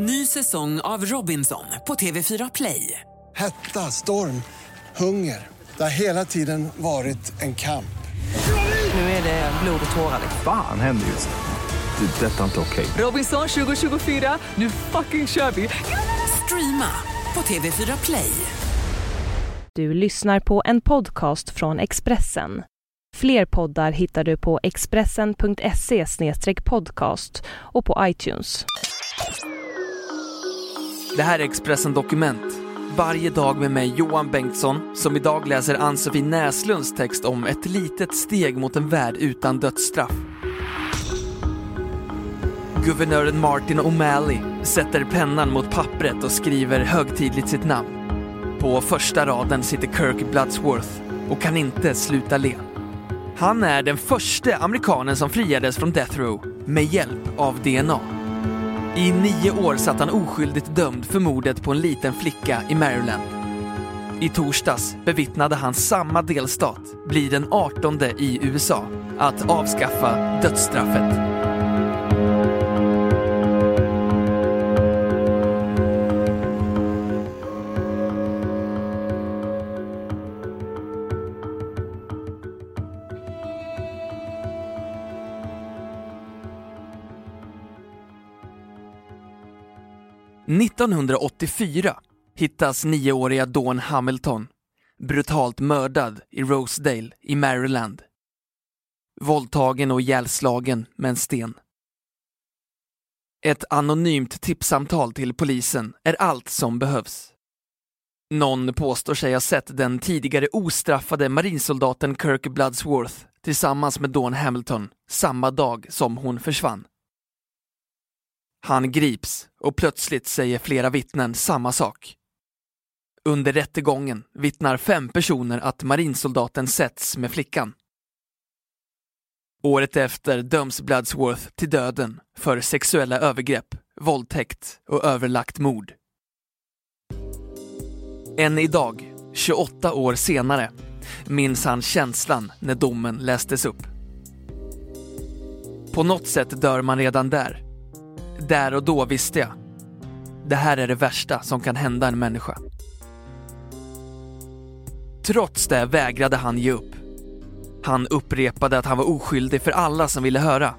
Ny säsong av Robinson på TV4 Play. Hetta, storm, hunger. Det har hela tiden varit en kamp. Nu är det blod och tårar. Fan händer just nu. Det. är Detta är inte okej. Robinson 2024, nu fucking kör vi! Streama på TV4 Play. Du lyssnar på en podcast från Expressen. Fler poddar hittar du på expressen.se podcast och på iTunes. Det här är Expressen Dokument. Varje dag med mig Johan Bengtsson som idag läser Ann-Sofie Näslunds text om ett litet steg mot en värld utan dödsstraff. Guvernören Martin O'Malley sätter pennan mot pappret och skriver högtidligt sitt namn. På första raden sitter Kirk Bloodsworth och kan inte sluta le. Han är den första amerikanen som friades från Death Row med hjälp av DNA. I nio år satt han oskyldigt dömd för mordet på en liten flicka i Maryland. I torsdags bevittnade han samma delstat bli den 18 i USA att avskaffa dödsstraffet. –1984 hittas nioåriga Dawn Hamilton brutalt mördad i Rosedale i Maryland. Våldtagen och ihjälslagen med en sten. Ett anonymt tipssamtal till polisen är allt som behövs. Någon påstår sig ha sett den tidigare ostraffade marinsoldaten Kirk Bloodsworth tillsammans med Dawn Hamilton samma dag som hon försvann. Han grips och plötsligt säger flera vittnen samma sak. Under rättegången vittnar fem personer att marinsoldaten setts med flickan. Året efter döms Bloodsworth till döden för sexuella övergrepp, våldtäkt och överlagt mord. Än idag, 28 år senare, minns han känslan när domen lästes upp. På något sätt dör man redan där. Där och då visste jag. Det här är det värsta som kan hända en människa. Trots det vägrade han ge upp. Han upprepade att han var oskyldig för alla som ville höra.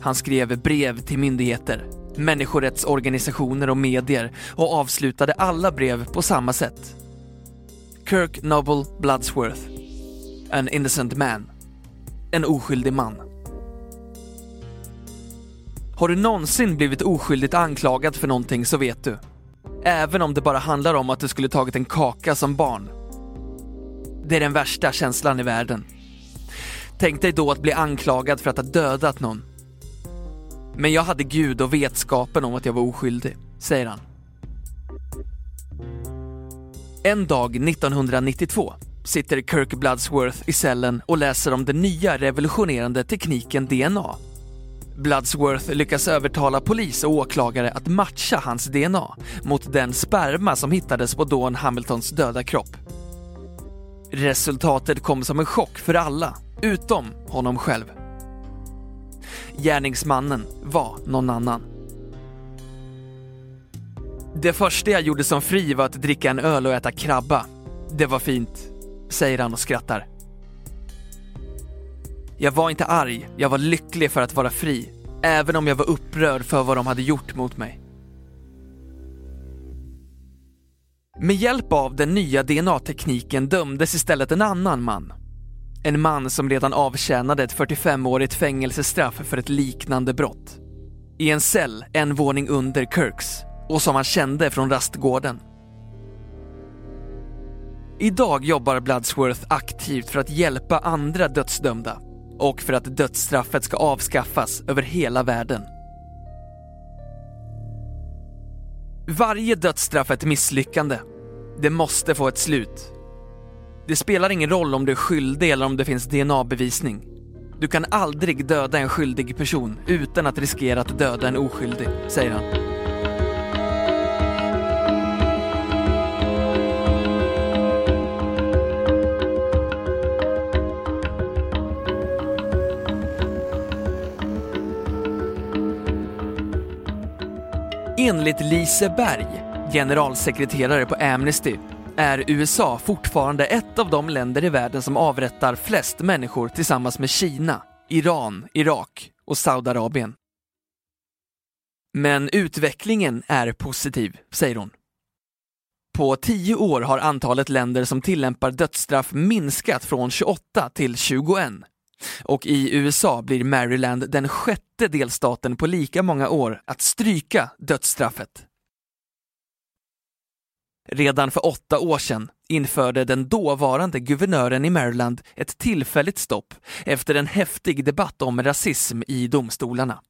Han skrev brev till myndigheter, människorättsorganisationer och medier och avslutade alla brev på samma sätt. Kirk Noble Bloodsworth. An innocent man. En oskyldig man. Har du någonsin blivit oskyldigt anklagad för någonting så vet du. Även om det bara handlar om att du skulle tagit en kaka som barn. Det är den värsta känslan i världen. Tänk dig då att bli anklagad för att ha dödat någon. Men jag hade Gud och vetskapen om att jag var oskyldig, säger han. En dag 1992 sitter Kirk Bloodsworth i cellen och läser om den nya revolutionerande tekniken DNA. Bloodsworth lyckas övertala polis och åklagare att matcha hans DNA mot den sperma som hittades på Dawn Hamiltons döda kropp. Resultatet kom som en chock för alla, utom honom själv. Gärningsmannen var någon annan. Det första jag gjorde som fri var att dricka en öl och äta krabba. Det var fint, säger han och skrattar. Jag var inte arg, jag var lycklig för att vara fri, även om jag var upprörd för vad de hade gjort mot mig. Med hjälp av den nya DNA-tekniken dömdes istället en annan man. En man som redan avtjänade ett 45-årigt fängelsestraff för ett liknande brott. I en cell en våning under Kirks och som han kände från rastgården. Idag jobbar Bloodsworth aktivt för att hjälpa andra dödsdömda och för att dödsstraffet ska avskaffas över hela världen. Varje dödsstraff är ett misslyckande. Det måste få ett slut. Det spelar ingen roll om du är skyldig eller om det finns DNA-bevisning. Du kan aldrig döda en skyldig person utan att riskera att döda en oskyldig, säger han. Enligt Lise Berg, generalsekreterare på Amnesty, är USA fortfarande ett av de länder i världen som avrättar flest människor tillsammans med Kina, Iran, Irak och Saudiarabien. Men utvecklingen är positiv, säger hon. På tio år har antalet länder som tillämpar dödsstraff minskat från 28 till 21. Och i USA blir Maryland den sjätte delstaten på lika många år att stryka dödsstraffet. Redan för åtta år sedan införde den dåvarande guvernören i Maryland ett tillfälligt stopp efter en häftig debatt om rasism i domstolarna.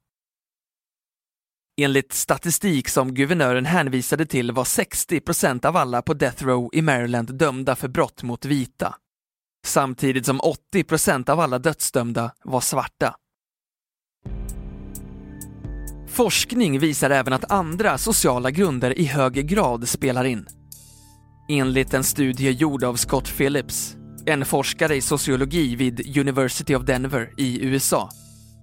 Enligt statistik som guvernören hänvisade till var 60 procent av alla på Death Row i Maryland dömda för brott mot vita. Samtidigt som 80 procent av alla dödsdömda var svarta. Forskning visar även att andra sociala grunder i hög grad spelar in. Enligt en studie gjord av Scott Phillips, en forskare i sociologi vid University of Denver i USA,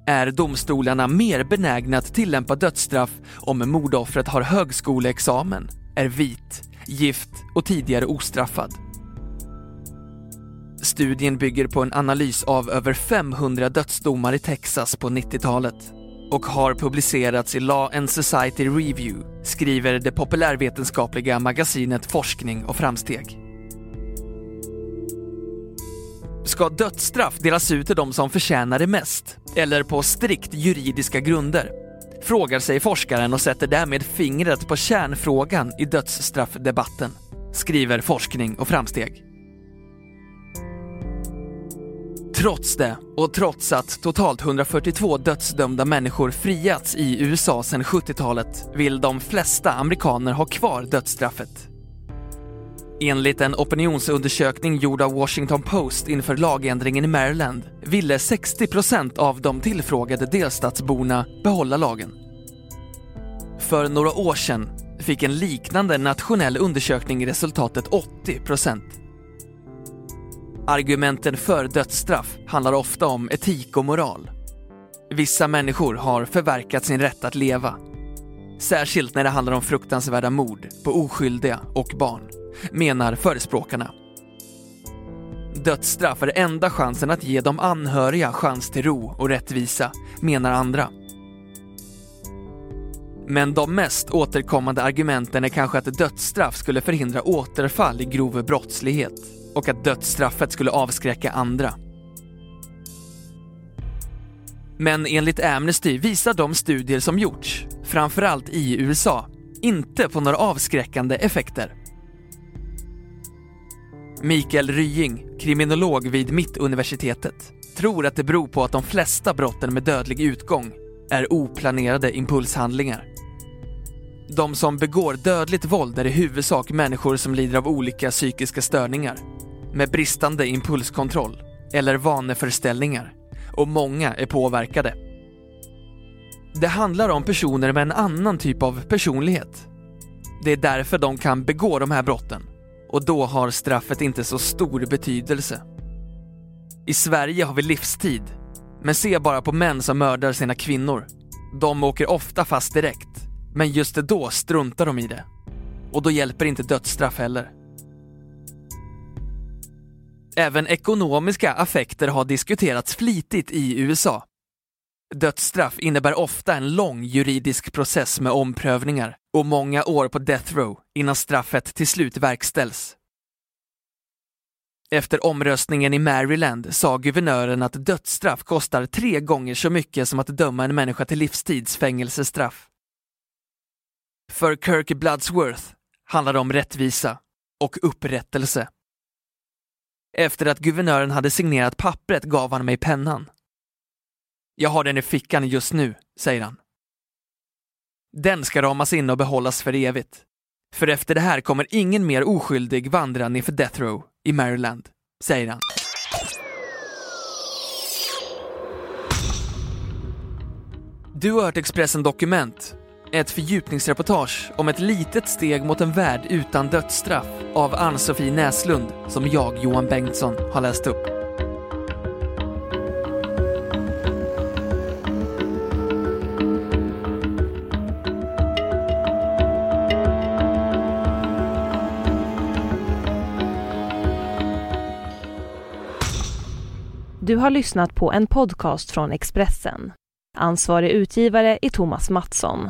är domstolarna mer benägna att tillämpa dödsstraff om mordoffret har högskoleexamen, är vit, gift och tidigare ostraffad. Studien bygger på en analys av över 500 dödsdomar i Texas på 90-talet och har publicerats i Law and Society Review, skriver det populärvetenskapliga magasinet Forskning och framsteg. Ska dödsstraff delas ut till de som förtjänar det mest? Eller på strikt juridiska grunder? Frågar sig forskaren och sätter därmed fingret på kärnfrågan i dödsstraffdebatten, skriver Forskning och framsteg. Trots det, och trots att totalt 142 dödsdömda människor friats i USA sedan 70-talet, vill de flesta amerikaner ha kvar dödsstraffet. Enligt en opinionsundersökning gjord av Washington Post inför lagändringen i Maryland ville 60 % av de tillfrågade delstatsborna behålla lagen. För några år sedan fick en liknande nationell undersökning resultatet 80 procent. Argumenten för dödsstraff handlar ofta om etik och moral. Vissa människor har förverkat sin rätt att leva. Särskilt när det handlar om fruktansvärda mord på oskyldiga och barn, menar förespråkarna. Dödsstraff är enda chansen att ge de anhöriga chans till ro och rättvisa, menar andra. Men de mest återkommande argumenten är kanske att dödsstraff skulle förhindra återfall i grov brottslighet och att dödsstraffet skulle avskräcka andra. Men enligt Amnesty visar de studier som gjorts, framförallt i USA, inte på några avskräckande effekter. Mikael Rying, kriminolog vid Mittuniversitetet, tror att det beror på att de flesta brotten med dödlig utgång är oplanerade impulshandlingar. De som begår dödligt våld är i huvudsak människor som lider av olika psykiska störningar med bristande impulskontroll eller vaneföreställningar och många är påverkade. Det handlar om personer med en annan typ av personlighet. Det är därför de kan begå de här brotten och då har straffet inte så stor betydelse. I Sverige har vi livstid, men se bara på män som mördar sina kvinnor. De åker ofta fast direkt, men just då struntar de i det. Och då hjälper inte dödsstraff heller. Även ekonomiska affekter har diskuterats flitigt i USA. Dödsstraff innebär ofta en lång juridisk process med omprövningar och många år på death row innan straffet till slut verkställs. Efter omröstningen i Maryland sa guvernören att dödsstraff kostar tre gånger så mycket som att döma en människa till livstids fängelsestraff. För Kirk Bloodsworth handlar det om rättvisa och upprättelse. Efter att guvernören hade signerat pappret gav han mig pennan. Jag har den i fickan just nu, säger han. Den ska ramas in och behållas för evigt. För efter det här kommer ingen mer oskyldig vandra nerför Death Row i Maryland, säger han. Du har hört Expressen Dokument ett fördjupningsreportage om ett litet steg mot en värld utan dödsstraff av Ann-Sofie Näslund som jag, Johan Bengtsson, har läst upp. Du har lyssnat på en podcast från Expressen. Ansvarig utgivare är Thomas Mattsson.